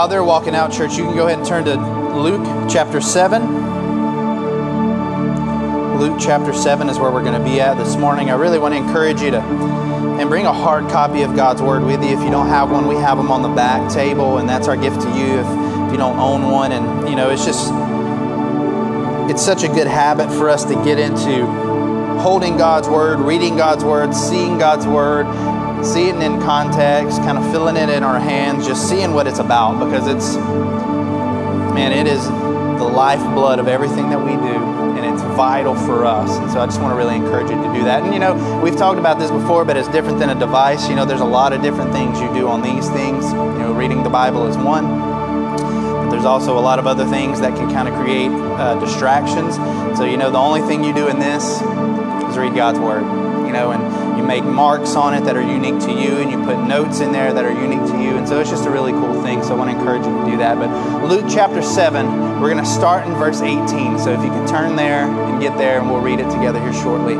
while they're walking out, church, you can go ahead and turn to Luke chapter 7. Luke chapter 7 is where we're going to be at this morning. I really want to encourage you to and bring a hard copy of God's Word with you. If you don't have one, we have them on the back table, and that's our gift to you if, if you don't own one. And, you know, it's just, it's such a good habit for us to get into holding God's Word, reading God's Word, seeing God's Word, seeing in context, kind of feeling it in our hands, just seeing what it's about because it's, man, it is the lifeblood of everything that we do and it's vital for us. And so I just want to really encourage you to do that. And you know, we've talked about this before, but it's different than a device. You know, there's a lot of different things you do on these things. You know, reading the Bible is one. But there's also a lot of other things that can kind of create uh, distractions. So, you know, the only thing you do in this is read God's Word. You know, and make marks on it that are unique to you, and you put notes in there that are unique to you. And so it's just a really cool thing. So I want to encourage you to do that. But Luke chapter 7, we're going to start in verse 18. So if you can turn there and get there, and we'll read it together here shortly.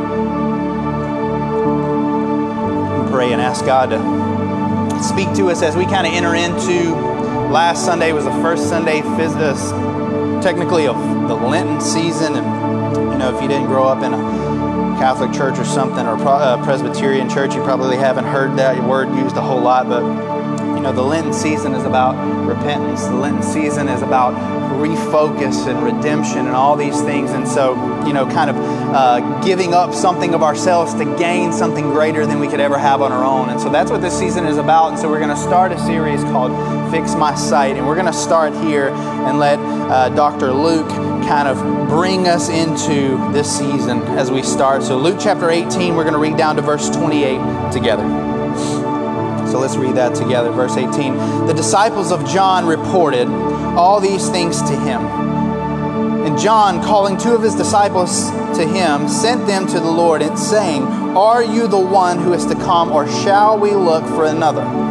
Pray and ask God to speak to us as we kind of enter into last Sunday was the first Sunday, uh, technically of the Lenten season, and you know if you didn't grow up in a Catholic church or something, or uh, Presbyterian church, you probably haven't heard that word used a whole lot, but you know, the Lenten season is about repentance. The Lenten season is about refocus and redemption and all these things. And so, you know, kind of uh, giving up something of ourselves to gain something greater than we could ever have on our own. And so that's what this season is about. And so we're going to start a series called Fix My Sight. And we're going to start here and let uh, Dr. Luke kind of bring us into this season as we start. So, Luke chapter 18, we're going to read down to verse 28 together. So, let's read that together. Verse 18 The disciples of John reported all these things to him. And John, calling two of his disciples to him, sent them to the Lord and saying, Are you the one who is to come, or shall we look for another?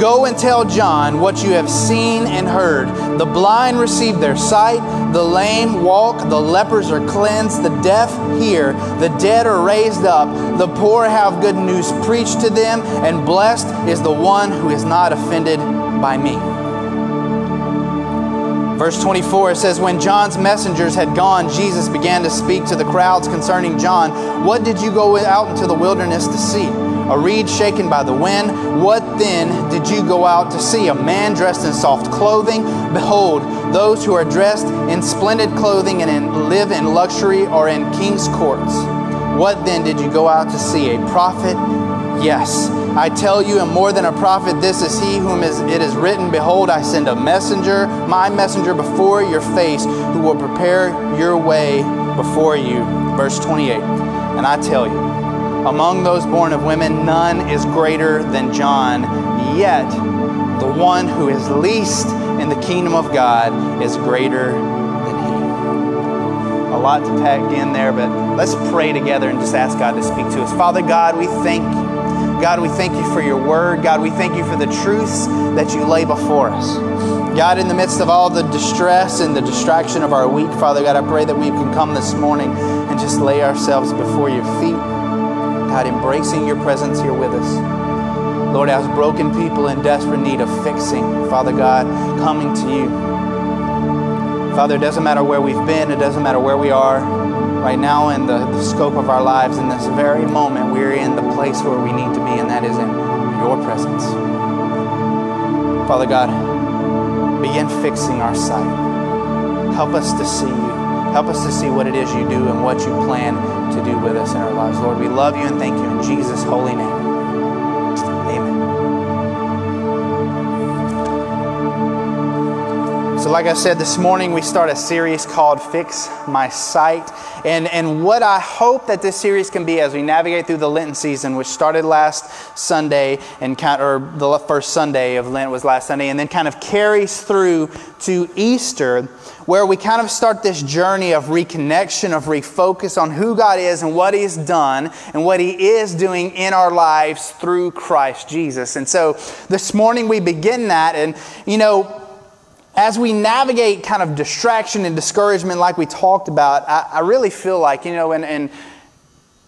Go and tell John what you have seen and heard. The blind receive their sight, the lame walk, the lepers are cleansed, the deaf hear, the dead are raised up, the poor have good news preached to them, and blessed is the one who is not offended by me. Verse 24 it says, When John's messengers had gone, Jesus began to speak to the crowds concerning John. What did you go out into the wilderness to see? A reed shaken by the wind. What then did you go out to see? A man dressed in soft clothing? Behold, those who are dressed in splendid clothing and in, live in luxury are in king's courts. What then did you go out to see? A prophet? Yes. I tell you, and more than a prophet, this is he whom is, it is written, Behold, I send a messenger, my messenger before your face, who will prepare your way before you. Verse 28. And I tell you, among those born of women, none is greater than John, yet the one who is least in the kingdom of God is greater than he. A lot to pack in there, but let's pray together and just ask God to speak to us. Father God, we thank you. God, we thank you for your word. God, we thank you for the truths that you lay before us. God, in the midst of all the distress and the distraction of our week, Father God, I pray that we can come this morning and just lay ourselves before your feet. God, embracing your presence here with us. Lord, as broken people in desperate need of fixing, Father God, coming to you. Father, it doesn't matter where we've been, it doesn't matter where we are right now in the, the scope of our lives. In this very moment, we're in the place where we need to be, and that is in your presence. Father God, begin fixing our sight. Help us to see you. Help us to see what it is you do and what you plan to do with us in our lives. Lord, we love you and thank you in Jesus' holy name. Like I said this morning, we start a series called Fix My Sight. And, and what I hope that this series can be as we navigate through the Lenten season, which started last Sunday, and kind, or the first Sunday of Lent was last Sunday, and then kind of carries through to Easter, where we kind of start this journey of reconnection, of refocus on who God is and what He's done and what He is doing in our lives through Christ Jesus. And so this morning we begin that, and you know, as we navigate kind of distraction and discouragement, like we talked about, I, I really feel like, you know, and, and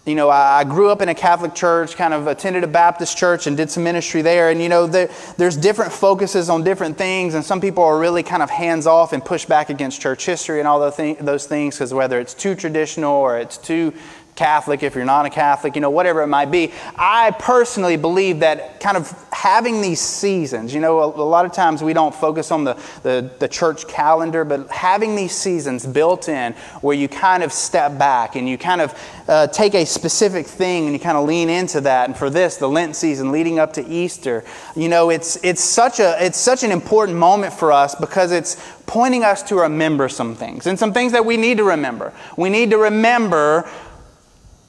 you know, I grew up in a Catholic church, kind of attended a Baptist church and did some ministry there. And, you know, there, there's different focuses on different things. And some people are really kind of hands off and push back against church history and all those things because whether it's too traditional or it's too Catholic, if you're not a Catholic, you know, whatever it might be. I personally believe that kind of having these seasons, you know, a, a, lot of times we don't focus on the, the, the church calendar, but having these seasons built in where you kind of step back and you kind of uh, take a specific thing and you kind of lean into that. And for this, the Lent season leading up to Easter, you know, it's, it's, such, a, it's such an important moment for us because it's pointing us to remember some things and some things that we need to remember. We need to remember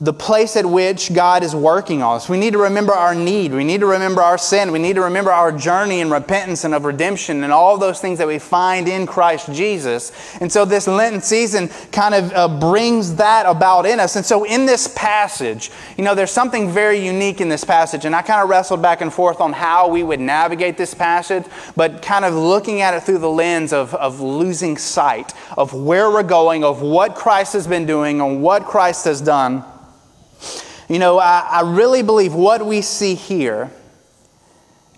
the place at which God is working on us. We need to remember our need. We need to remember our sin. We need to remember our journey in repentance and of redemption and all those things that we find in Christ Jesus. And so this Lenten season kind of uh, brings that about in us. And so in this passage, you know, there's something very unique in this passage. And I kind of wrestled back and forth on how we would navigate this passage, but kind of looking at it through the lens of, of losing sight of where we're going, of what Christ has been doing, and what Christ has done. You know, I, I really believe what we see here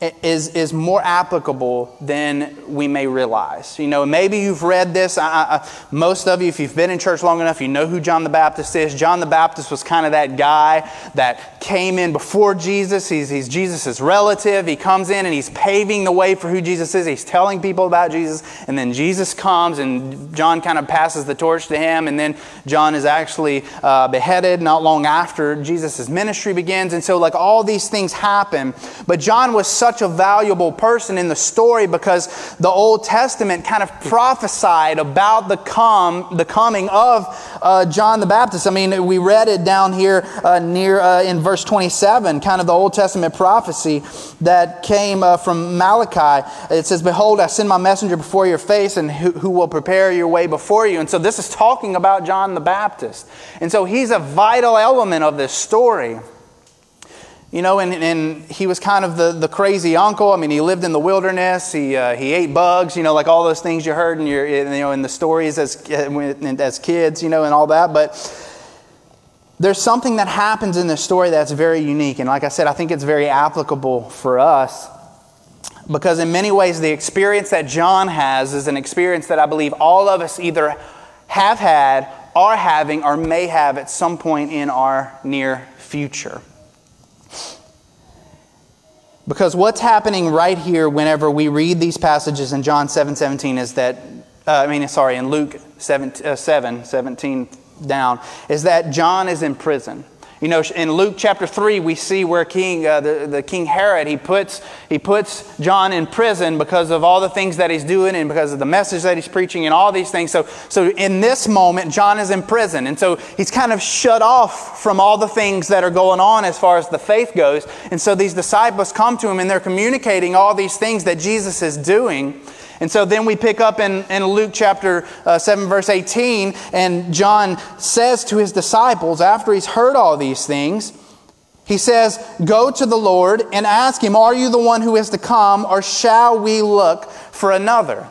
is, is more applicable than we may realize. You know, maybe you've read this. I, I, most of you, if you've been in church long enough, you know who John the Baptist is. John the Baptist was kind of that guy that came in before Jesus. He's, he's Jesus' relative. He comes in and he's paving the way for who Jesus is. He's telling people about Jesus. And then Jesus comes and John kind of passes the torch to him. And then John is actually uh, beheaded not long after Jesus' ministry begins. And so, like, all these things happen. But John was so such a valuable person in the story because the Old Testament kind of prophesied about the, come, the coming of uh, John the Baptist. I mean, we read it down here uh, near uh, in verse 27, kind of the Old Testament prophecy that came uh, from Malachi. It says, Behold, I send my messenger before your face, and who, who will prepare your way before you. And so this is talking about John the Baptist. And so he's a vital element of this story. You know, and, and he was kind of the, the crazy uncle. I mean, he lived in the wilderness. He, uh, he ate bugs, you know, like all those things you heard in, your, you know, in the stories as, as kids, you know, and all that. But there's something that happens in this story that's very unique. And like I said, I think it's very applicable for us because in many ways the experience that John has is an experience that I believe all of us either have had, are having, or may have at some point in our near future. Because what's happening right here whenever we read these passages in John 7 17 is that, uh, I mean, sorry, in Luke 7, uh, 7 17 down, is that John is in prison. You know, in Luke chapter 3, we see where King, uh, the, the King Herod, he puts, he puts John in prison because of all the things that he's doing and because of the message that he's preaching and all these things. So, so in this moment, John is in prison. And so he's kind of shut off from all the things that are going on as far as the faith goes. And so these disciples come to him and they're communicating all these things that Jesus is doing. And so then we pick up in, in Luke chapter uh, 7, verse 18, and John says to his disciples, after he's heard all these things, he says, Go to the Lord and ask him, Are you the one who is to come, or shall we look for another?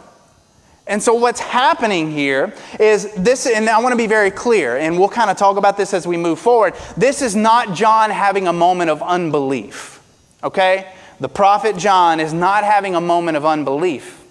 And so, what's happening here is this, and I want to be very clear, and we'll kind of talk about this as we move forward. This is not John having a moment of unbelief, okay? The prophet John is not having a moment of unbelief.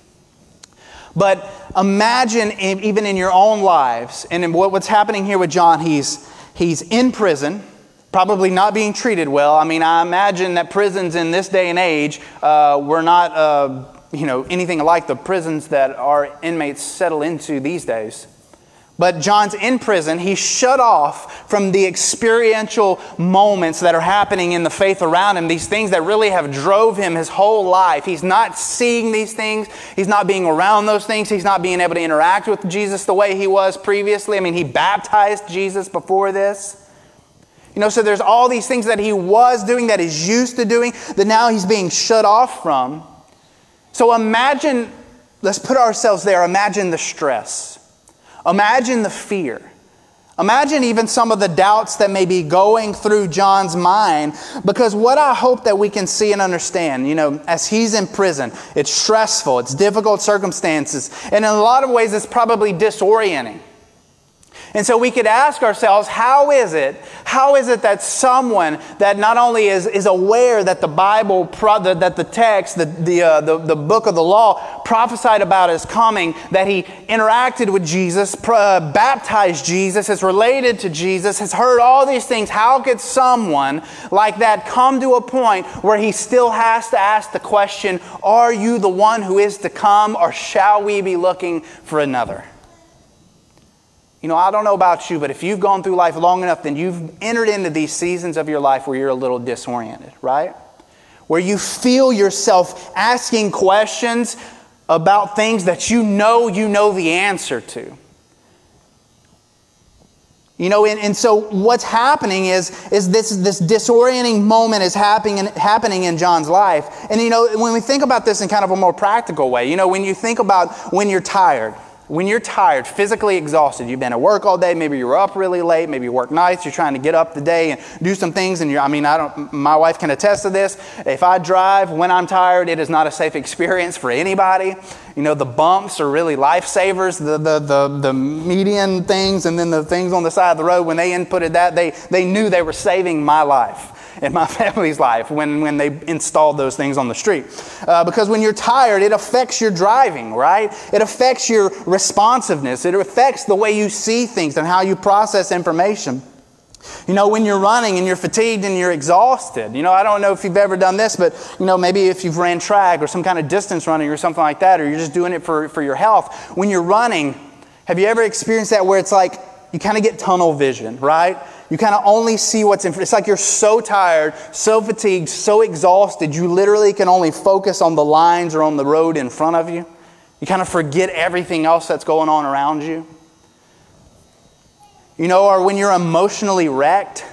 But imagine, even in your own lives, and in what's happening here with John, he's, he's in prison, probably not being treated well. I mean, I imagine that prisons in this day and age uh, were not, uh, you know, anything like the prisons that our inmates settle into these days. But John's in prison. He's shut off from the experiential moments that are happening in the faith around him, these things that really have drove him his whole life. He's not seeing these things. He's not being around those things. He's not being able to interact with Jesus the way he was previously. I mean, he baptized Jesus before this. You know, so there's all these things that he was doing, that he's used to doing, that now he's being shut off from. So imagine, let's put ourselves there. Imagine the stress. Imagine the fear. Imagine even some of the doubts that may be going through John's mind, because what I hope that we can see and understand, you know, as he's in prison, it's stressful, it's difficult circumstances, and in a lot of ways, it's probably disorienting. And so we could ask ourselves, how is it, how is it that someone that not only is, is aware that the Bible, that the text, the, the, uh, the, the, book of the law prophesied about his coming, that he interacted with Jesus, uh, baptized Jesus, is related to Jesus, has heard all these things, how could someone like that come to a point where he still has to ask the question, are you the one who is to come, or shall we be looking for another? You know, I don't know about you, but if you've gone through life long enough, then you've entered into these seasons of your life where you're a little disoriented, right? Where you feel yourself asking questions about things that you know you know the answer to. You know, and, and so what's happening is, is this, this disorienting moment is happening, happening in John's life. And, you know, when we think about this in kind of a more practical way, you know, when you think about when you're tired, when you're tired, physically exhausted, you've been at work all day, maybe you're up really late, maybe you work nights, you're trying to get up the day and do some things, and you're, I mean, I don't, my wife can attest to this. If I drive when I'm tired, it is not a safe experience for anybody. You know, the bumps are really lifesavers, the, the, the, the median things, and then the things on the side of the road, when they inputted that, they, they knew they were saving my life in my family's life when, when they installed those things on the street. Uh, because when you're tired, it affects your driving, right? It affects your responsiveness. It affects the way you see things and how you process information. You know, when you're running and you're fatigued and you're exhausted. You know, I don't know if you've ever done this, but, you know, maybe if you've ran track or some kind of distance running or something like that, or you're just doing it for, for your health. When you're running, have you ever experienced that where it's like you kind of get tunnel vision, right? You kind of only see what's in front. It's like you're so tired, so fatigued, so exhausted, you literally can only focus on the lines or on the road in front of you. You kind of forget everything else that's going on around you. You know, or when you're emotionally wrecked,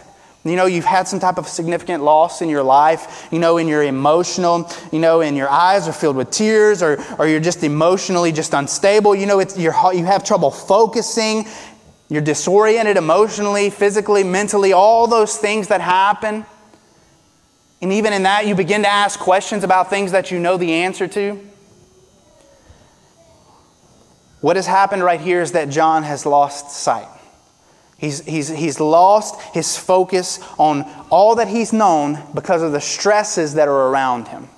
you know, you've had some type of significant loss in your life, you know, and you're emotional, you know, and your eyes are filled with tears, or, or you're just emotionally just unstable. You know, it's, you're, you have trouble focusing, you're disoriented emotionally, physically, mentally, all those things that happen. And even in that, you begin to ask questions about things that you know the answer to. What has happened right here is that John has lost sight. He's, he's, he's lost his focus on all that he's known because of the stresses that are around him.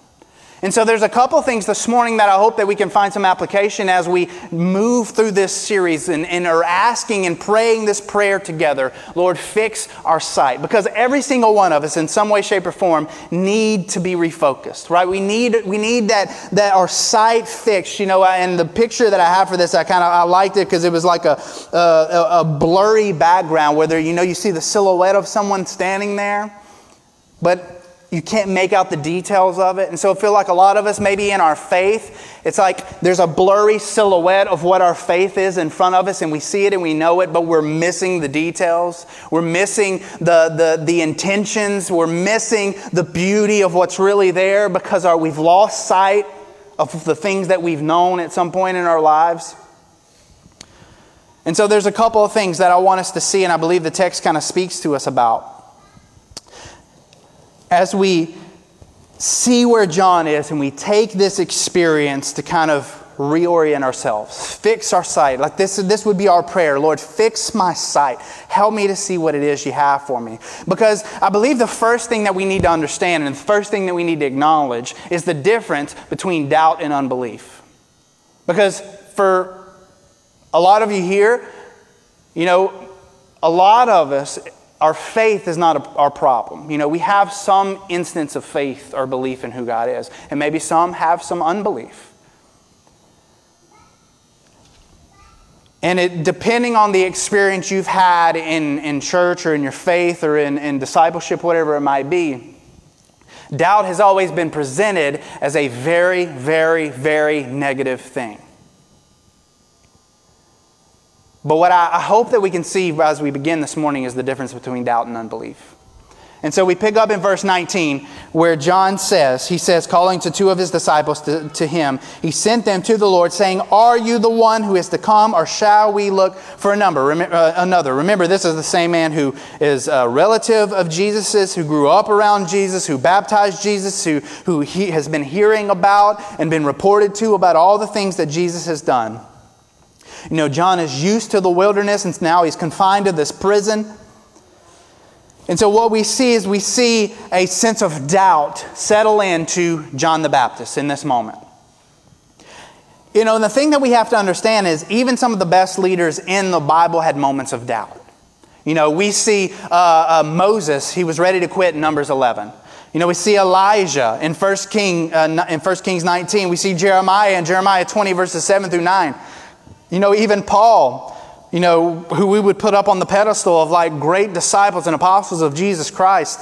And so there's a couple things this morning that I hope that we can find some application as we move through this series and, and are asking and praying this prayer together. Lord, fix our sight. Because every single one of us, in some way, shape, or form, need to be refocused, right? We need, we need that, that our sight fixed. You know, and the picture that I have for this, I kind of I liked it because it was like a, a, a blurry background where there, you know, you see the silhouette of someone standing there. But you can't make out the details of it. And so I feel like a lot of us, maybe in our faith, it's like there's a blurry silhouette of what our faith is in front of us, and we see it and we know it, but we're missing the details. We're missing the, the, the intentions. We're missing the beauty of what's really there because our, we've lost sight of the things that we've known at some point in our lives. And so there's a couple of things that I want us to see, and I believe the text kind of speaks to us about as we see where John is and we take this experience to kind of reorient ourselves, fix our sight. Like this, this would be our prayer Lord, fix my sight. Help me to see what it is you have for me. Because I believe the first thing that we need to understand and the first thing that we need to acknowledge is the difference between doubt and unbelief. Because for a lot of you here, you know, a lot of us, our faith is not a, our problem. You know, we have some instance of faith or belief in who God is, and maybe some have some unbelief. And it, depending on the experience you've had in, in church or in your faith or in, in discipleship, whatever it might be, doubt has always been presented as a very, very, very negative thing. But what I, I hope that we can see as we begin this morning is the difference between doubt and unbelief. And so we pick up in verse 19 where John says, he says, calling to two of his disciples to, to, him, he sent them to the Lord, saying, Are you the one who is to come, or shall we look for a number, uh, another? Remember, this is the same man who is a relative of Jesus's, who grew up around Jesus, who baptized Jesus, who, who he has been hearing about and been reported to about all the things that Jesus has done. You know, John is used to the wilderness, and now he's confined to this prison. And so, what we see is we see a sense of doubt settle into John the Baptist in this moment. You know, the thing that we have to understand is even some of the best leaders in the Bible had moments of doubt. You know, we see uh, uh, Moses, he was ready to quit in Numbers 11. You know, we see Elijah in 1, King, uh, in 1 Kings 19. We see Jeremiah in Jeremiah 20, verses 7 through 9. You know, even Paul you know, who we would put up on the pedestal of like great disciples and apostles of Jesus Christ.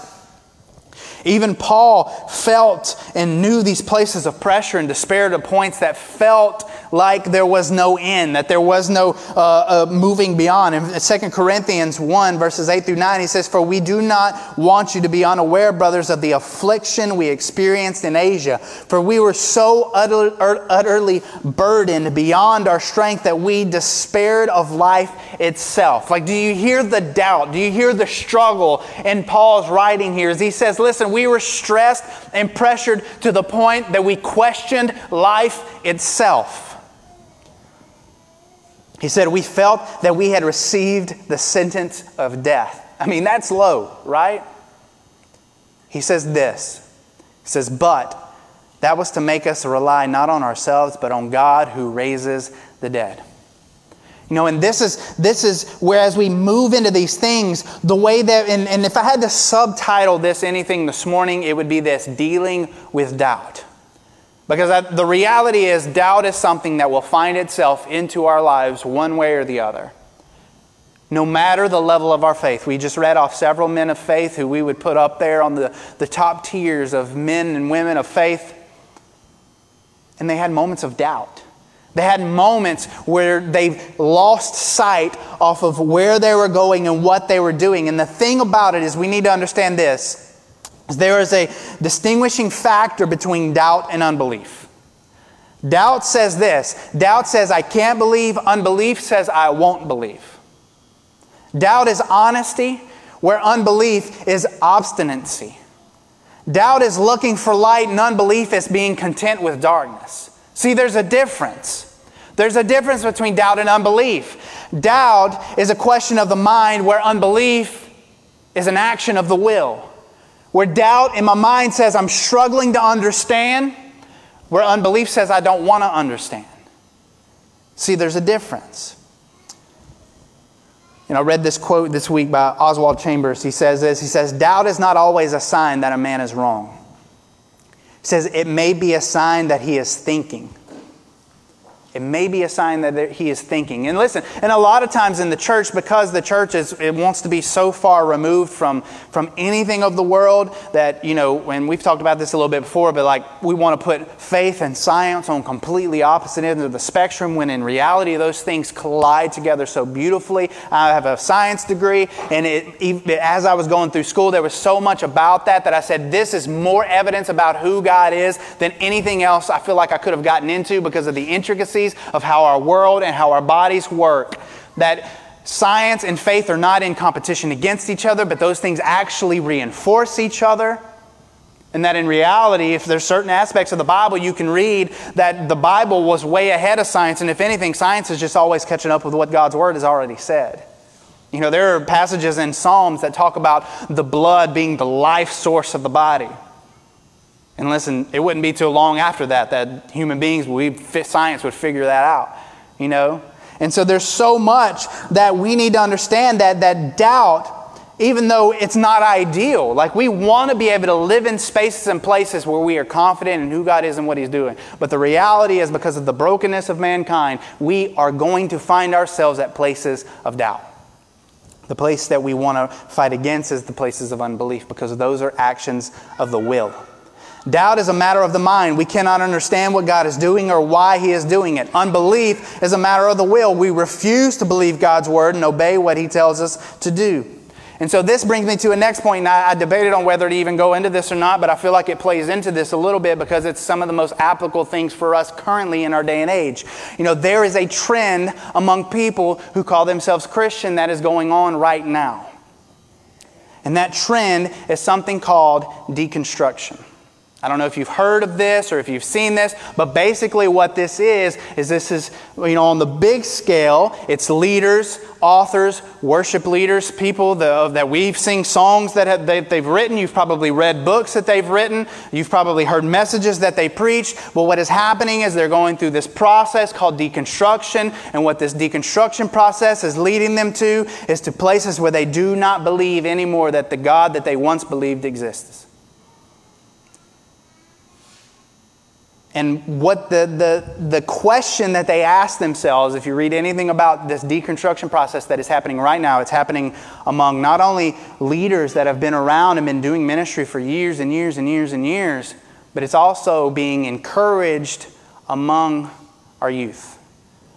Even Paul felt and knew these places of pressure and despair to points that felt like there was no end, that there was no uh, uh, moving beyond. In 2 Corinthians 1, verses 8 through 9, he says, For we do not want you to be unaware, brothers, of the affliction we experienced in Asia. For we were so utter, utterly burdened beyond our strength that we despaired of life itself. Like, do you hear the doubt? Do you hear the struggle in Paul's writing here? As he says, Listen, we were stressed and pressured to the point that we questioned life itself. He said, We felt that we had received the sentence of death. I mean, that's low, right? He says this He says, But that was to make us rely not on ourselves, but on God who raises the dead. You know, and this is this is where as we move into these things, the way that and, and if I had to subtitle this anything this morning, it would be this dealing with doubt. Because the reality is, doubt is something that will find itself into our lives one way or the other. No matter the level of our faith. We just read off several men of faith who we would put up there on the, the top tiers of men and women of faith. And they had moments of doubt. They had moments where they lost sight off of where they were going and what they were doing. And the thing about it is, we need to understand this there is a distinguishing factor between doubt and unbelief. Doubt says this doubt says, I can't believe. Unbelief says, I won't believe. Doubt is honesty, where unbelief is obstinacy. Doubt is looking for light, and unbelief is being content with darkness. See, there's a difference. There's a difference between doubt and unbelief. Doubt is a question of the mind, where unbelief is an action of the will. Where doubt in my mind says I'm struggling to understand, where unbelief says I don't want to understand. See, there's a difference. Know, I read this quote this week by Oswald Chambers. He says this He says, Doubt is not always a sign that a man is wrong. He says, It may be a sign that he is thinking. It may be a sign that he is thinking. And listen, and a lot of times in the church, because the church is, it wants to be so far removed from, from anything of the world that, you know, and we've talked about this a little bit before, but like we want to put faith and science on completely opposite ends of the spectrum when in reality those things collide together so beautifully. I have a science degree, and it, as I was going through school, there was so much about that that I said, this is more evidence about who God is than anything else I feel like I could have gotten into because of the intricacies of how our world and how our bodies work. That science and faith are not in competition against each other, but those things actually reinforce each other. And that in reality, if there's certain aspects of the Bible you can read that the Bible was way ahead of science, and if anything, science is just always catching up with what God's Word has already said. You know, there are passages in Psalms that talk about the blood being the life source of the body. And listen, it wouldn't be too long after that that human beings, we, science would figure that out, you know? And so there's so much that we need to understand that, that doubt even though it's not ideal. Like we want to be able to live in spaces and places where we are confident in who God is and what He's doing. But the reality is, because of the brokenness of mankind, we are going to find ourselves at places of doubt. The place that we want to fight against is the places of unbelief because those are actions of the will. Doubt is a matter of the mind. We cannot understand what God is doing or why He is doing it. Unbelief is a matter of the will. We refuse to believe God's word and obey what He tells us to do. And so this brings me to a next point. Now, I debated on whether to even go into this or not, but I feel like it plays into this a little bit because it's some of the most applicable things for us currently in our day and age. You know, there is a trend among people who call themselves Christian that is going on right now. And that trend is something called deconstruction. I don't know if you've heard of this or if you've seen this, but basically what this is, is this is, you know, on the big scale, it's leaders, authors, worship leaders, people that, we've sing songs that have, they, they've written. You've probably read books that they've written. You've probably heard messages that they preached. But what is happening is they're going through this process called deconstruction. And what this deconstruction process is leading them to is to places where they do not believe anymore that the God that they once believed exists. And what the, the, the question that they ask themselves, if you read anything about this deconstruction process that is happening right now, it's happening among not only leaders that have been around and been doing ministry for years and years and years and years, but it's also being encouraged among our youth,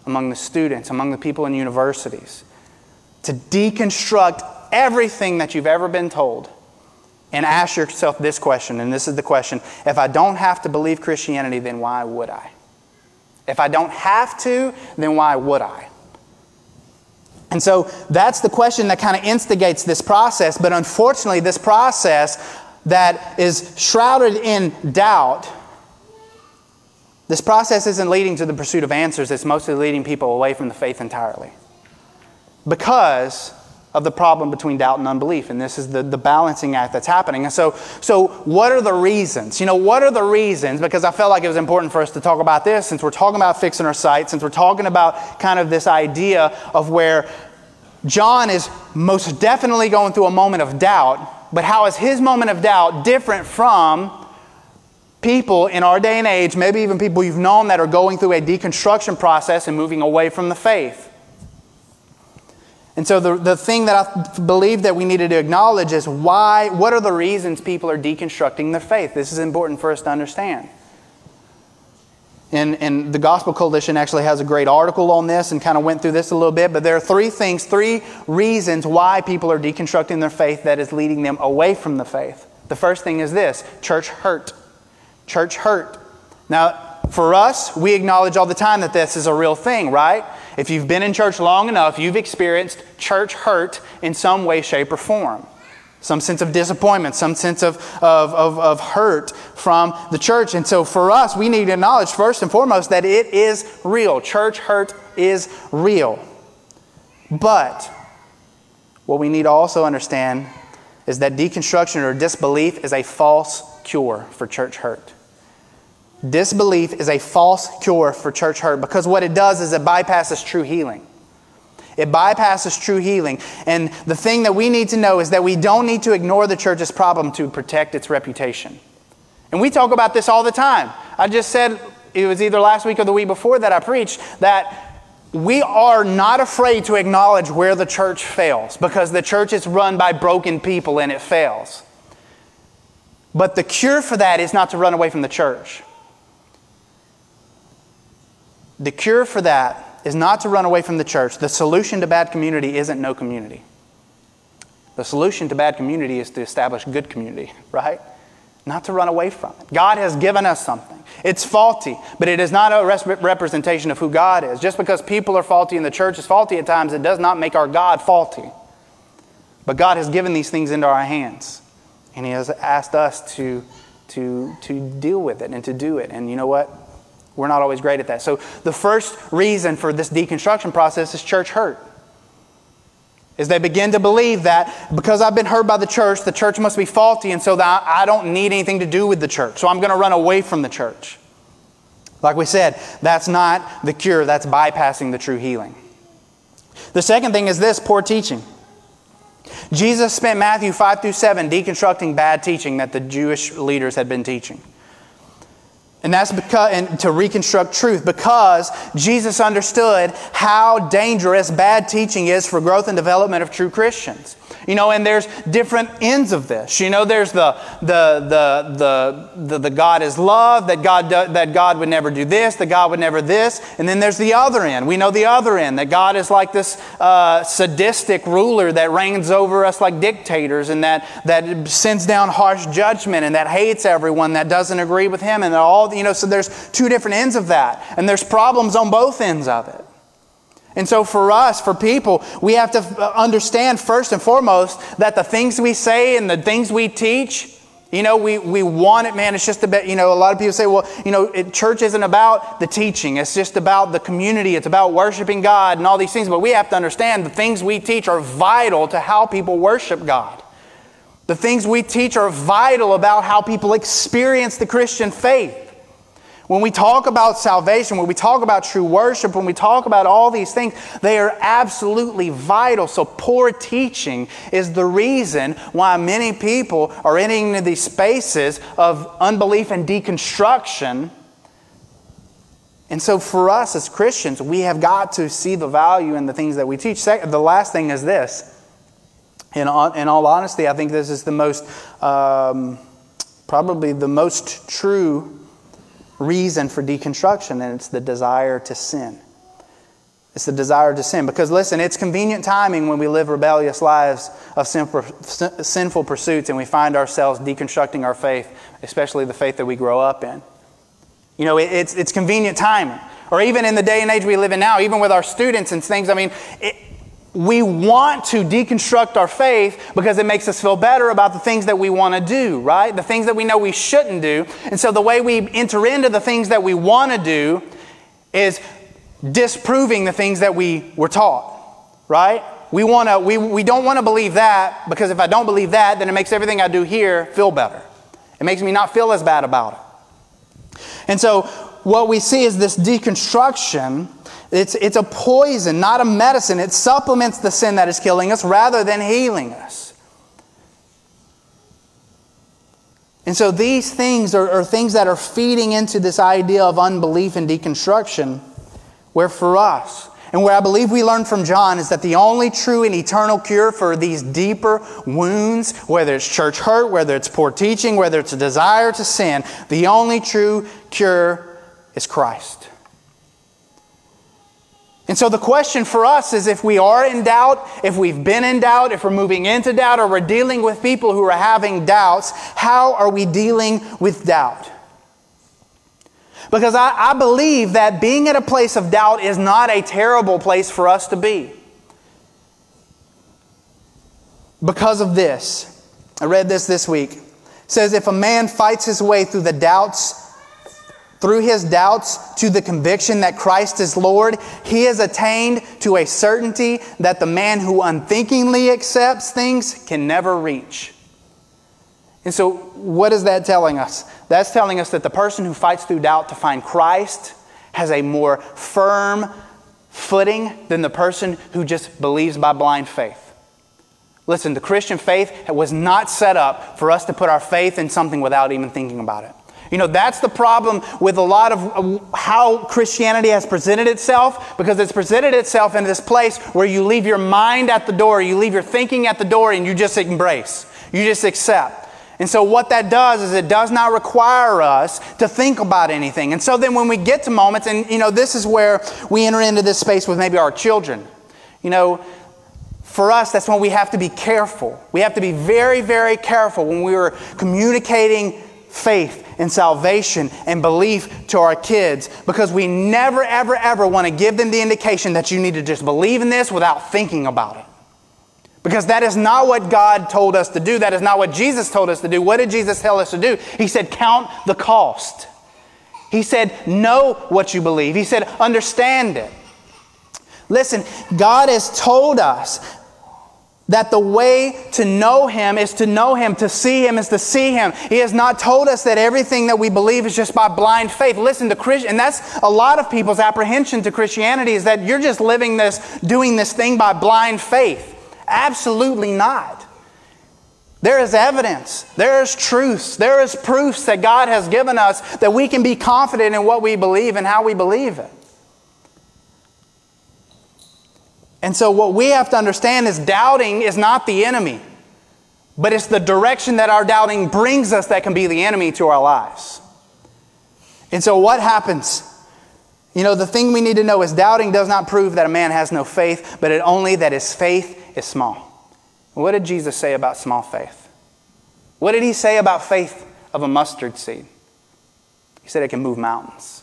among the students, among the people in universities, to deconstruct everything that you've ever been told and ask yourself this question, and this is the question if I don't have to believe Christianity, then why would I? If I don't have to, then why would I? And so that's the question that kind of instigates this process, but unfortunately, this process that is shrouded in doubt. This process isn't leading to the pursuit of answers, it's mostly leading people away from the faith entirely. Because of the problem between doubt and unbelief. And this is the, the balancing act that's happening. And so, so, what are the reasons? You know, what are the reasons? Because I felt like it was important for us to talk about this since we're talking about fixing our sight, since we're talking about kind of this idea of where John is most definitely going through a moment of doubt, but how is his moment of doubt different from people in our day and age, maybe even people you've known that are going through a deconstruction process and moving away from the faith? And so the, the thing that I believe that we needed to acknowledge is why, what are the reasons people are deconstructing their faith? This is important for us to understand. And, and the Gospel Coalition actually has a great article on this and kind of went through this a little bit, but there are three things, three reasons why people are deconstructing their faith that is leading them away from the faith. The first thing is this church hurt. Church hurt. Now, for us, we acknowledge all the time that this is a real thing, right? If you've been in church long enough, you've experienced church hurt in some way, shape, or form. Some sense of disappointment, some sense of, of, of, of hurt from the church. And so for us, we need to acknowledge first and foremost that it is real. Church hurt is real. But what we need to also understand is that deconstruction or disbelief is a false cure for church hurt. Disbelief is a false cure for church hurt because what it does is it bypasses true healing. It bypasses true healing. And the thing that we need to know is that we don't need to ignore the church's problem to protect its reputation. And we talk about this all the time. I just said, it was either last week or the week before that I preached, that we are not afraid to acknowledge where the church fails because the church is run by broken people and it fails. But the cure for that is not to run away from the church. The cure for that is not to run away from the church. The solution to bad community isn't no community. The solution to bad community is to establish good community, right? Not to run away from it. God has given us something. It's faulty, but it is not a representation of who God is. Just because people are faulty and the church is faulty at times, it does not make our God faulty. But God has given these things into our hands, and He has asked us to, to, to deal with it and to do it. And you know what? We're not always great at that. So, the first reason for this deconstruction process is church hurt. Is they begin to believe that because I've been hurt by the church, the church must be faulty, and so that I don't need anything to do with the church. So I'm going to run away from the church. Like we said, that's not the cure, that's bypassing the true healing. The second thing is this poor teaching. Jesus spent Matthew 5 through 7 deconstructing bad teaching that the Jewish leaders had been teaching. And that's because, and to reconstruct truth, because Jesus understood how dangerous bad teaching is for growth and development of true Christians. You know, and there's different ends of this. You know, there's the the the the the, the God is love, that God do, that God would never do this, that God would never this, and then there's the other end. We know the other end that God is like this uh, sadistic ruler that reigns over us like dictators, and that that sends down harsh judgment, and that hates everyone that doesn't agree with Him, and all you know. So there's two different ends of that, and there's problems on both ends of it. And so, for us, for people, we have to uh, understand first and foremost that the things we say and the things we teach, you know, we, we want it, man. It's just a bit, you know, a lot of people say, well, you know, it, church isn't about the teaching, it's just about the community, it's about worshiping God and all these things. But we have to understand the things we teach are vital to how people worship God. The things we teach are vital about how people experience the Christian faith. When we talk about salvation, when we talk about true worship, when we talk about all these things, they are absolutely vital. So, poor teaching is the reason why many people are entering into these spaces of unbelief and deconstruction. And so, for us as Christians, we have got to see the value in the things that we teach. The last thing is this. In all, in all honesty, I think this is the most, um, probably the most true reason for deconstruction, and it's the desire to sin. It's the desire to sin. Because listen, it's convenient timing when we live rebellious lives of sinful pursuits and we find ourselves deconstructing our faith, especially the faith that we grow up in. You know, it's, it's convenient timing. Or even in the day and age we live in now, even with our students and things, I mean, it, we want to deconstruct our faith because it makes us feel better about the things that we want to do, right? The things that we know we shouldn't do. And so the way we enter into the things that we want to do is disproving the things that we were taught, right? We, wanna, we, we don't want to believe that because if I don't believe that, then it makes everything I do here feel better. It makes me not feel as bad about it. And so what we see is this deconstruction it's, it's a poison, not a medicine. It supplements the sin that is killing us rather than healing us. And so these things are, are things that are feeding into this idea of unbelief and deconstruction, where for us, and where I believe we learn from John is that the only true and eternal cure for these deeper wounds, whether it's church hurt, whether it's poor teaching, whether it's a desire to sin, the only true cure is Christ. And so the question for us is if we are in doubt, if we've been in doubt, if we're moving into doubt, or we're dealing with people who are having doubts, how are we dealing with doubt? Because I, I believe that being at a place of doubt is not a terrible place for us to be. Because of this, I read this this week. It says if a man fights his way through the doubts through his doubts to the conviction that Christ is Lord, he has attained to a certainty that the man who unthinkingly accepts things can never reach. And so, what is that telling us? That's telling us that the person who fights through doubt to find Christ has a more firm footing than the person who just believes by blind faith. Listen, the Christian faith was not set up for us to put our faith in something without even thinking about it. You know, that's the problem with a lot of uh, how Christianity has presented itself because it's presented itself in this place where you leave your mind at the door, you leave your thinking at the door, and you just embrace, you just accept. And so, what that does is it does not require us to think about anything. And so, then when we get to moments, and you know, this is where we enter into this space with maybe our children. You know, for us, that's when we have to be careful. We have to be very, very careful when we are communicating faith and salvation and belief to our kids because we never, ever, ever want to give them the indication that you need to just believe in this without thinking about it. Because that is not what God told us to do. That is not what Jesus told us to do. What did Jesus tell us to do? He said, Count the cost. He said, Know what you believe. He said, Understand it. Listen, God has told us that the way to know Him is to know Him, to see Him is to see Him. He has not told us that everything that we believe is just by blind faith. Listen to Christian, and that's a lot of people's apprehension to Christianity is that you're just living this, doing this thing by blind faith. Absolutely not. There is evidence, there is truths, there is proofs that God has given us that we can be confident in what we believe and how we believe it. And so, what we have to understand is doubting is not the enemy, but it's the direction that our doubting brings us that can be the enemy to our lives. And so, what happens? You know, the thing we need to know is doubting does not prove that a man has no faith, but it only that his faith is small. What did Jesus say about small faith? What did he say about faith of a mustard seed? He said it can move mountains.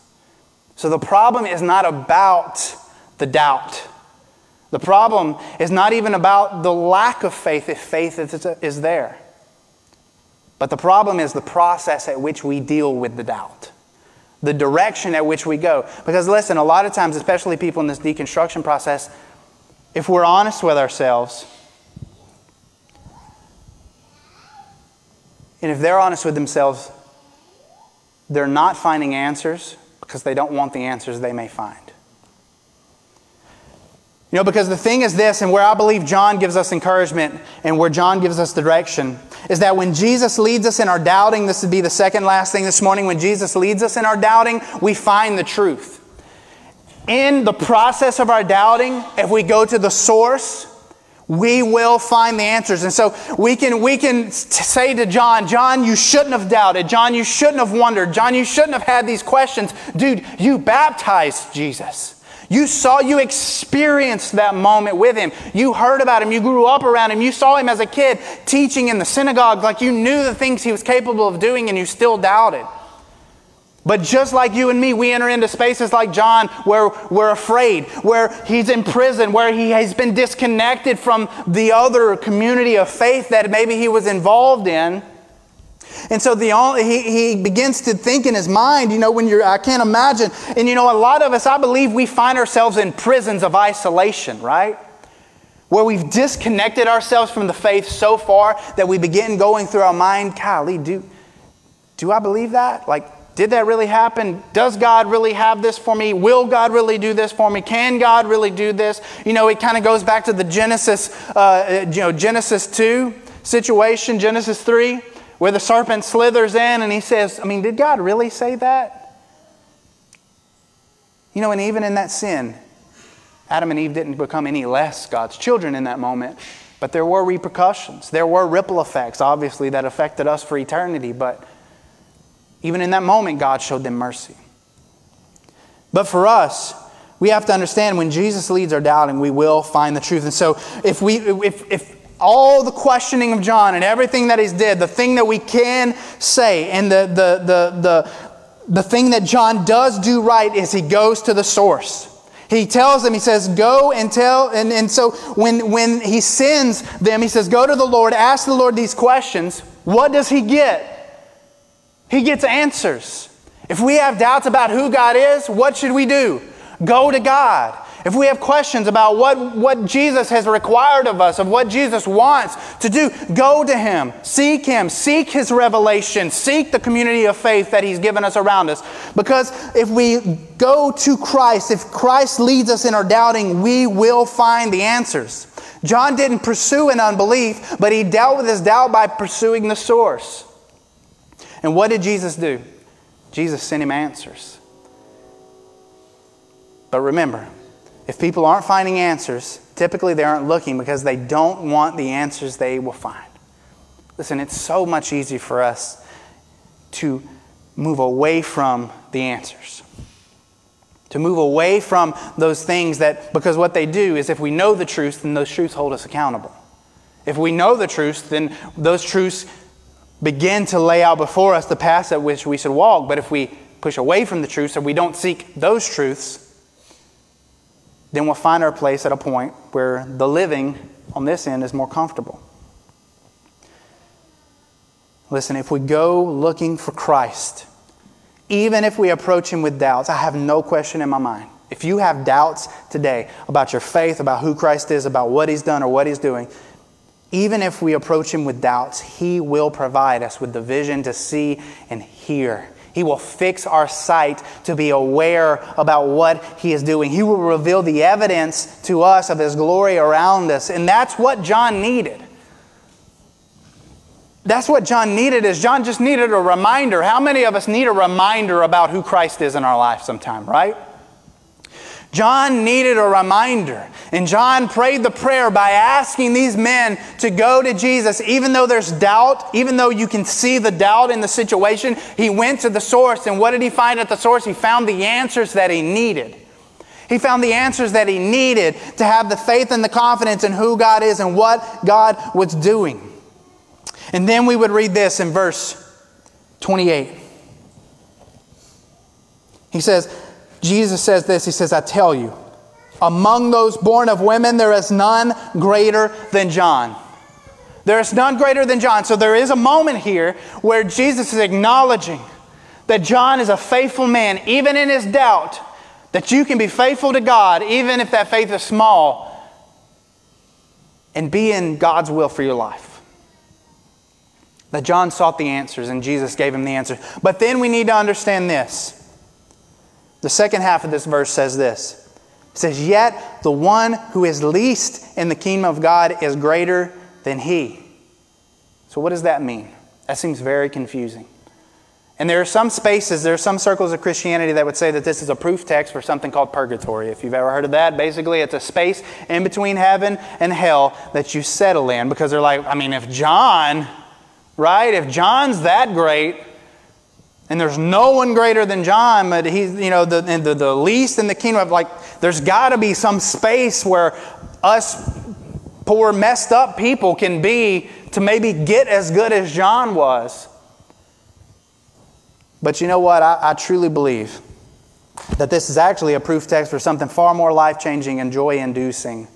So the problem is not about the doubt. The problem is not even about the lack of faith if faith is, there. But the problem is the process at which we deal with the doubt, the direction at which we go. Because listen, a lot of times, especially people in this deconstruction process, if we're honest with ourselves, And if they're honest with themselves, they're not finding answers because they don't want the answers they may find. You know, because the thing is this, and where I believe John gives us encouragement and where John gives us direction, is that when Jesus leads us in our doubting, this would be the second last thing this morning, when Jesus leads us in our doubting, we find the truth. In the process of our doubting, if we go to the source, we will find the answers. And so we can, we can say to John, John, you shouldn't have doubted. John, you shouldn't have wondered. John, you shouldn't have had these questions. Dude, you baptized Jesus. You saw, you experienced that moment with him. You heard about him. You grew up around him. You saw him as a kid teaching in the synagogue like you knew the things he was capable of doing and you still doubted. But just like you and me, we enter into spaces like John where we're afraid, where he's in prison, where he has been disconnected from the other community of faith that maybe he was involved in. And so the he, he begins to think in his mind, you know, when you're, I can't imagine. And you know, a lot of us, I believe we find ourselves in prisons of isolation, right? Where we've disconnected ourselves from the faith so far that we begin going through our mind, golly, do, do I believe that? Like, did that really happen? Does God really have this for me? Will God really do this for me? Can God really do this? You know, it kind of goes back to the Genesis, uh, you know, Genesis 2 situation, Genesis 3, where the serpent slithers in and he says, I mean, did God really say that? You know, and even in that sin, Adam and Eve didn't become any less God's children in that moment, but there were repercussions. There were ripple effects, obviously, that affected us for eternity, but even in that moment, God showed them mercy. But for us, we have to understand when Jesus leads our doubting, we will find the truth. And so if we if if all the questioning of John and everything that he's did, the thing that we can say, and the the the the, the thing that John does do right is he goes to the source. He tells them, he says, go and tell, and, and so when, when he sends them, he says, go to the Lord, ask the Lord these questions. What does he get? He gets answers. If we have doubts about who God is, what should we do? Go to God. If we have questions about what, what Jesus has required of us, of what Jesus wants to do, go to Him. Seek Him. Seek His revelation. Seek the community of faith that He's given us around us. Because if we go to Christ, if Christ leads us in our doubting, we will find the answers. John didn't pursue an unbelief, but he dealt with his doubt by pursuing the source. And what did Jesus do? Jesus sent him answers. But remember, if people aren't finding answers, typically they aren't looking because they don't want the answers they will find. Listen, it's so much easier for us to move away from the answers. To move away from those things that, because what they do is if we know the truth, then those truths hold us accountable. If we know the truth, then those truths begin to lay out before us the path at which we should walk. But if we push away from the truths or we don't seek those truths, then we'll find our place at a point where the living on this end is more comfortable. Listen, if we go looking for Christ, even if we approach Him with doubts, I have no question in my mind. If you have doubts today about your faith, about who Christ is, about what He's done or what He's doing, even if we approach Him with doubts, He will provide us with the vision to see and hear He will fix our sight to be aware about what He is doing. He will reveal the evidence to us of His glory around us. And that's what John needed. That's what John needed is John just needed a reminder. How many of us need a reminder about who Christ is in our life sometime, right? John needed a reminder. And John prayed the prayer by asking these men to go to Jesus, even though there's doubt, even though you can see the doubt in the situation. He went to the source, and what did he find at the source? He found the answers that he needed. He found the answers that he needed to have the faith and the confidence in who God is and what God was doing. And then we would read this in verse 28. He says, Jesus says this, he says, I tell you, among those born of women, there is none greater than John. There is none greater than John. So there is a moment here where Jesus is acknowledging that John is a faithful man, even in his doubt, that you can be faithful to God, even if that faith is small, and be in God's will for your life. That John sought the answers and Jesus gave him the answer. But then we need to understand this the second half of this verse says this it says, Yet the one who is least in the kingdom of God is greater than he. So, what does that mean? That seems very confusing. And there are some spaces, there are some circles of Christianity that would say that this is a proof text for something called purgatory. If you've ever heard of that, basically it's a space in between heaven and hell that you settle in because they're like, I mean, if John, right, if John's that great, and there's no one greater than John, but he's, you know, the, the, the least in the kingdom of, like, there's got to be some space where us poor, messed up people can be to maybe get as good as John was. But you know what? I, I truly believe that this is actually a proof text for something far more life changing and joy inducing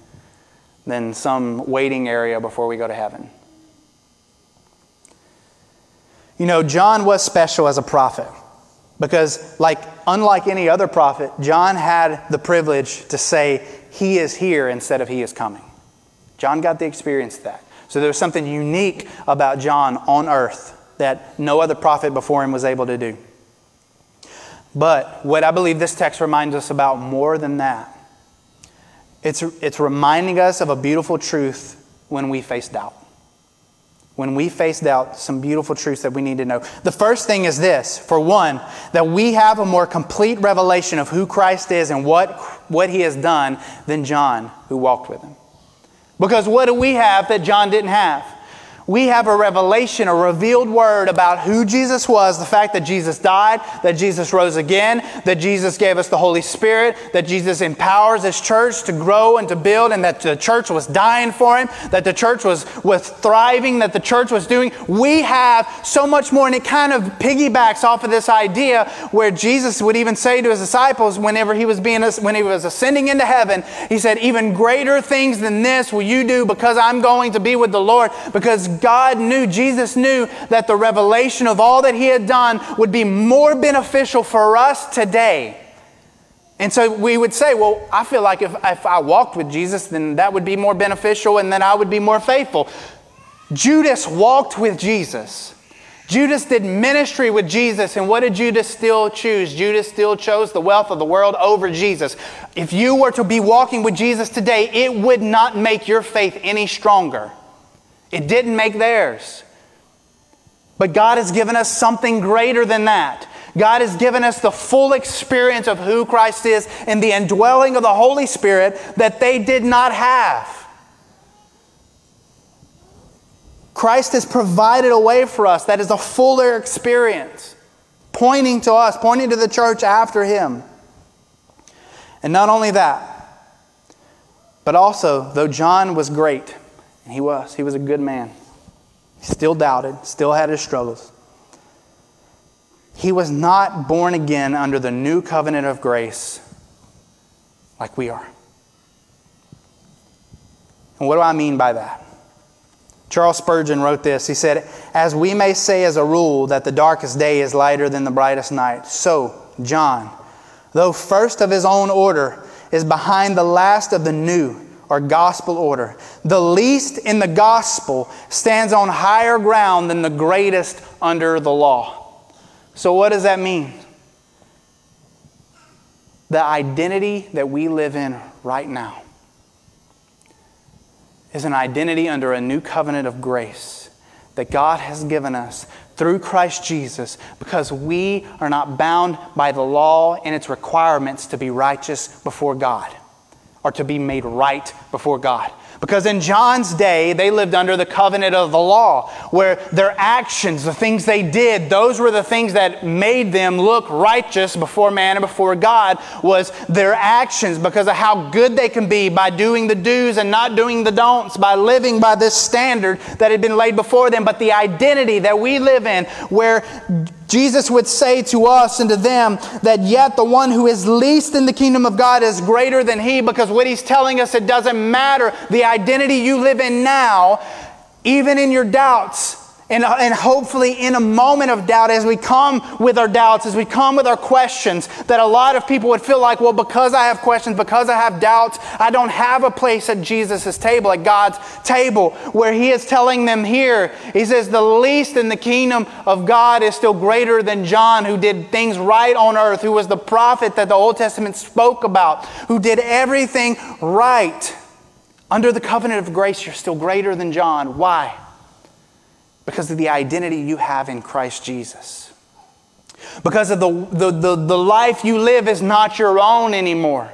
than some waiting area before we go to heaven. You know, John was special as a prophet because, like, unlike any other prophet, John had the privilege to say, He is here instead of He is coming. John got the experience of that. So there was something unique about John on earth that no other prophet before him was able to do. But what I believe this text reminds us about more than that, it's, it's reminding us of a beautiful truth when we face doubt when we face doubt, some beautiful truths that we need to know. The first thing is this for one, that we have a more complete revelation of who Christ is and what, what he has done than John, who walked with him. Because what do we have that John didn't have? We have a revelation, a revealed word about who Jesus was, the fact that Jesus died, that Jesus rose again, that Jesus gave us the Holy Spirit, that Jesus empowers His church to grow and to build, and that the church was dying for Him, that the church was, was thriving, that the church was doing. We have so much more, and it kind of piggybacks off of this idea where Jesus would even say to His disciples whenever He was being, when He was ascending into heaven, He said, Even greater things than this will you do because I'm going to be with the Lord, because God knew, Jesus knew that the revelation of all that He had done would be more beneficial for us today. And so we would say, well, I feel like if, if I walked with Jesus, then that would be more beneficial and then I would be more faithful. Judas walked with Jesus. Judas did ministry with Jesus, and what did Judas still choose? Judas still chose the wealth of the world over Jesus. If you were to be walking with Jesus today, it would not make your faith any stronger. It didn't make theirs. But God has given us something greater than that. God has given us the full experience of who Christ is and the indwelling of the Holy Spirit that they did not have. Christ has provided a way for us that is a fuller experience, pointing to us, pointing to the church after Him. And not only that, but also, though John was great, and he was. He was a good man. He still doubted, still had his struggles. He was not born again under the new covenant of grace like we are. And what do I mean by that? Charles Spurgeon wrote this. He said, As we may say as a rule that the darkest day is lighter than the brightest night, so John, though first of his own order, is behind the last of the new or gospel order. The least in the gospel stands on higher ground than the greatest under the law. So, what does that mean? The identity that we live in right now is an identity under a new covenant of grace that God has given us through Christ Jesus because we are not bound by the law and its requirements to be righteous before God or to be made right before God. Because in John's day, they lived under the covenant of the law, where their actions, the things they did, those were the things that made them look righteous before man and before God, was their actions because of how good they can be by doing the do's and not doing the don'ts, by living by this standard that had been laid before them. But the identity that we live in, where Jesus would say to us and to them that yet the one who is least in the kingdom of God is greater than he because what he's telling us it doesn't matter. The identity you live in now even in your doubts and, uh, and hopefully, in a moment of doubt, as we come with our doubts, as we come with our questions, that a lot of people would feel like, well, because I have questions, because I have doubts, I don't have a place at Jesus' table, at God's table, where He is telling them here, He says, the least in the kingdom of God is still greater than John, who did things right on earth, who was the prophet that the Old Testament spoke about, who did everything right. Under the covenant of grace, you're still greater than John. Why? Because of the identity you have in Christ Jesus. Because of the, the, the, the, life you live is not your own anymore.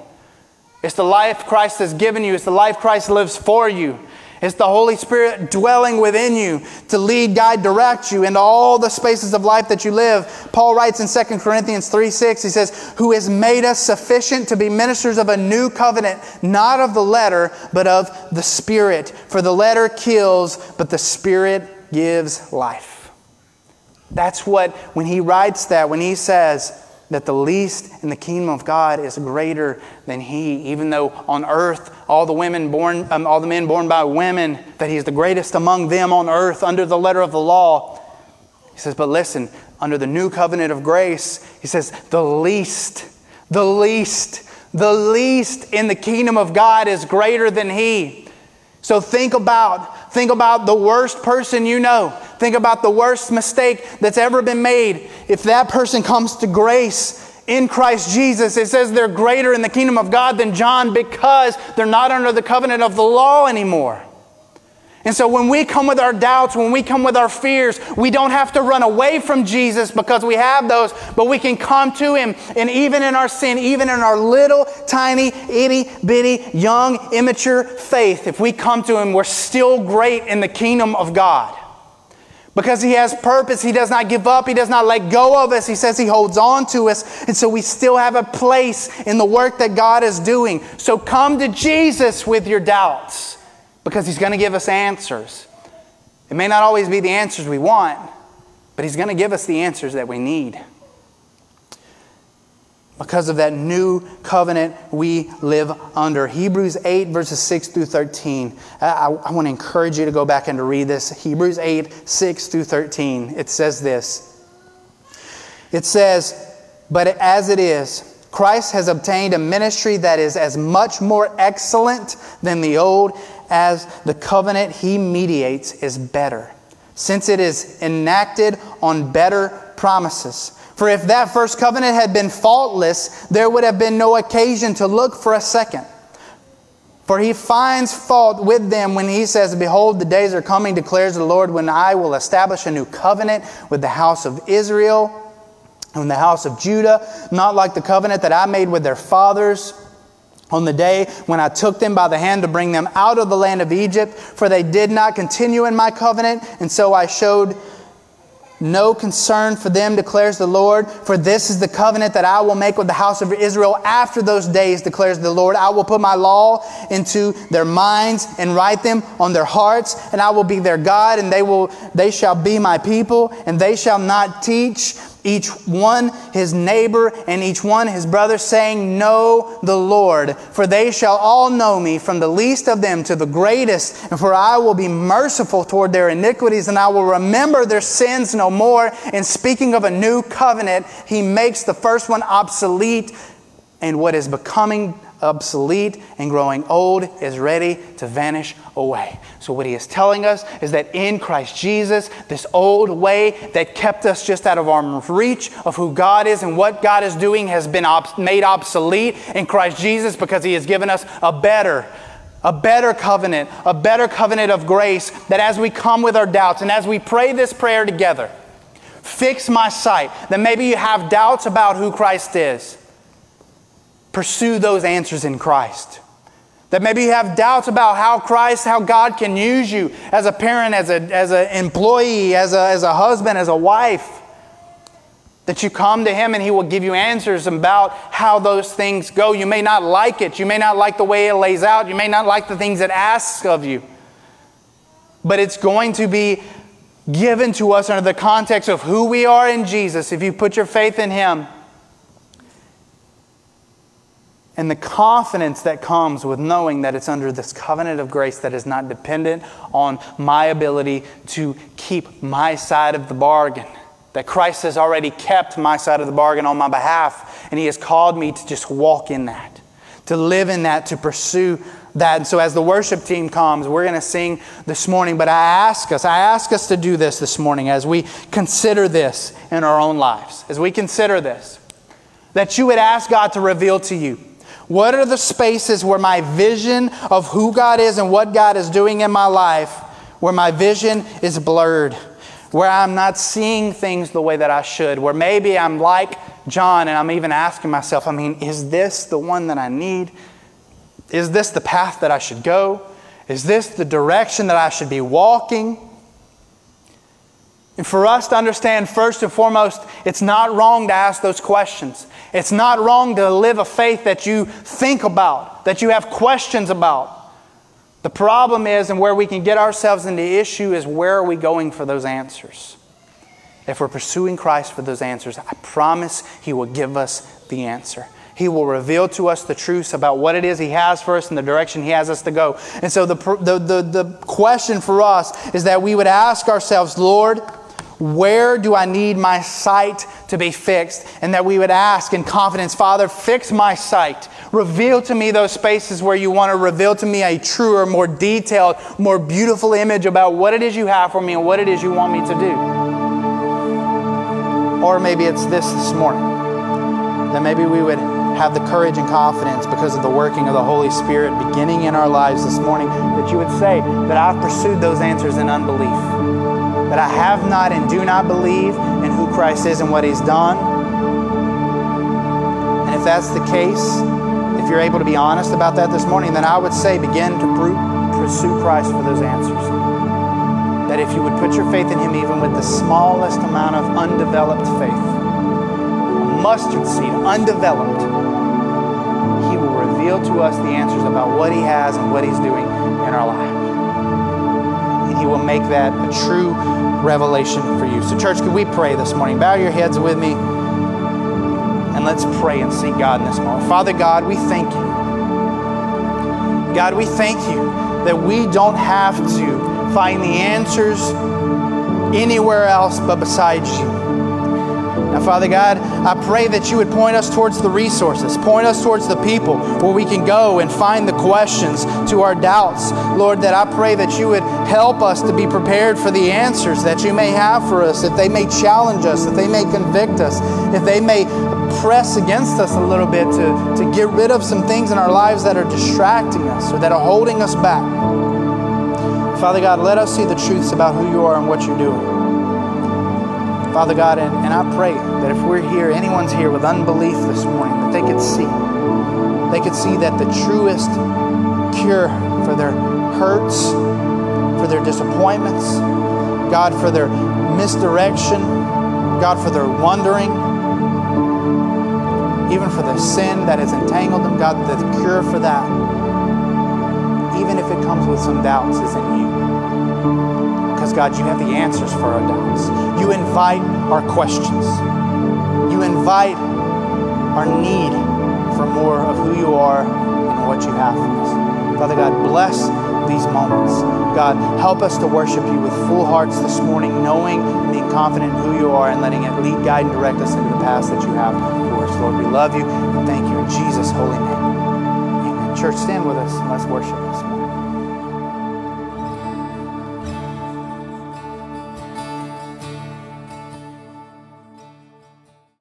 It's the life Christ has given you, it's the life Christ lives for you. It's the Holy Spirit dwelling within you to lead, guide, direct you into all the spaces of life that you live. Paul writes in 2 Corinthians 3 6, he says, Who has made us sufficient to be ministers of a new covenant, not of the letter, but of the Spirit. For the letter kills, but the Spirit gives life. That's what, when he writes that, when he says that the least in the kingdom of God is greater than he, even though on earth all the women born, um, all the men born by women, that he's the greatest among them on earth under the letter of the law. He says, but listen, under the new covenant of grace, he says, the least, the least, the least in the kingdom of God is greater than he. So think about, think about the worst person you know. Think about the worst mistake that's ever been made. If that person comes to grace in Christ Jesus, it says they're greater in the kingdom of God than John because they're not under the covenant of the law anymore. And so when we come with our doubts, when we come with our fears, we don't have to run away from Jesus because we have those, but we can come to Him. And even in our sin, even in our little, tiny, itty bitty, young, immature faith, if we come to Him, we're still great in the kingdom of God. Because He has purpose, He does not give up, He does not let go of us. He says He holds on to us. And so we still have a place in the work that God is doing. So come to Jesus with your doubts because He's going to give us answers. It may not always be the answers we want, but He's going to give us the answers that we need. Because of that new covenant we live under. Hebrews 8, verses 6 through 13. I, I, want to encourage you to go back and to read this. Hebrews 8, 6 through 13. It says this It says, But as it is, Christ has obtained a ministry that is as much more excellent than the old as the covenant he mediates is better, since it is enacted on better promises. For if that first covenant had been faultless, there would have been no occasion to look for a second. For he finds fault with them when he says, Behold, the days are coming, declares the Lord, when I will establish a new covenant with the house of Israel and the house of Judah, not like the covenant that I made with their fathers on the day when I took them by the hand to bring them out of the land of Egypt, for they did not continue in my covenant, and so I showed no concern for them, declares the Lord. For this is the covenant that I will make with the house of Israel after those days, declares the Lord. I will put my law into their minds and write them on their hearts, and I will be their God, and they will they shall be my people, and they shall not teach each one his neighbor and each one his brother, saying, Know the Lord, for they shall all know me, from the least of them to the greatest. And for I will be merciful toward their iniquities, and I will remember their sins no more. And speaking of a new covenant, he makes the first one obsolete, and what is becoming obsolete and growing old is ready to vanish away. So, what he is telling us is that in Christ Jesus, this old way that kept us just out of arm's reach of who God is and what God is doing has been made obsolete in Christ Jesus because he has given us a better, a better covenant, a better covenant of grace that as we come with our doubts and as we pray this prayer together, fix my sight, that maybe you have doubts about who Christ is pursue those answers in Christ. That maybe you have doubts about how Christ, how God can use you as a parent, as a, as an employee, as a, as a husband, as a wife. That you come to Him and He will give you answers about how those things go. You may not like it. You may not like the way it lays out. You may not like the things it asks of you. But it's going to be given to us under the context of who we are in Jesus if you put your faith in Him and the confidence that comes with knowing that it's under this covenant of grace that is not dependent on my ability to keep my side of the bargain. That Christ has already kept my side of the bargain on my behalf, and He has called me to just walk in that, to live in that, to pursue that. And so, as the worship team comes, we're going to sing this morning. But I ask us, I ask us to do this this morning as we consider this in our own lives, as we consider this, that you would ask God to reveal to you what are the spaces where my vision of who God is and what God is doing in my life, where my vision is blurred, where I'm not seeing things the way that I should, where maybe I'm like John and I'm even asking myself, I mean, is this the one that I need? Is this the path that I should go? Is this the direction that I should be walking? And for us to understand, first and foremost, it's not wrong to ask those questions. It's not wrong to live a faith that you think about, that you have questions about. The problem is, and where we can get ourselves into issue, is where are we going for those answers? If we're pursuing Christ for those answers, I promise He will give us the answer. He will reveal to us the truths about what it is He has for us and the direction He has us to go. And so the, the, the, the question for us is that we would ask ourselves, Lord, where do I need my sight to be fixed? And that we would ask in confidence, Father, fix my sight. Reveal to me those spaces where you want to reveal to me a truer, more detailed, more beautiful image about what it is you have for me and what it is you want me to do. Or maybe it's this this morning. That maybe we would have the courage and confidence because of the working of the Holy Spirit beginning in our lives this morning that you would say that I've pursued those answers in unbelief that I have not and do not believe in who Christ is and what He's done. And if that's the case, if you're able to be honest about that this morning, then I would say begin to pursue Christ for those answers. That if you would put your faith in Him, even with the smallest amount of undeveloped faith, mustard seed, undeveloped, He will reveal to us the answers about what He has and what He's doing in our lives. He will make that a true revelation for you. So, church, could we pray this morning? Bow your heads with me and let's pray and seek God in this moment. Father God, we thank you. God, we thank you that we don't have to find the answers anywhere else but besides you. Now, Father God, I pray that you would point us towards the resources, point us towards the people where we can go and find the questions to our doubts. Lord, that I pray that you would help us to be prepared for the answers that you may have for us, if they may challenge us, if they may convict us, if they may press against us a little bit to, to get rid of some things in our lives that are distracting us or that are holding us back. Father God, let us see the truths about who you are and what you're doing. Father God, and, and I pray that if we're here, anyone's here with unbelief this morning, that they could see. They could see that the truest cure for their hurts, for their disappointments, God, for their misdirection, God, for their wandering, even for the sin that has entangled them, God, the cure for that, even if it comes with some doubts, is in you. Because, God, you have the answers for our doubts. You invite our questions. You invite our need for more of who you are and what you have for us. Father God, bless these moments. God, help us to worship you with full hearts this morning, knowing and being confident who you are and letting it lead, guide, and direct us into the path that you have for us. Lord, we love you and thank you in Jesus' holy name. Amen. Church, stand with us and let's worship.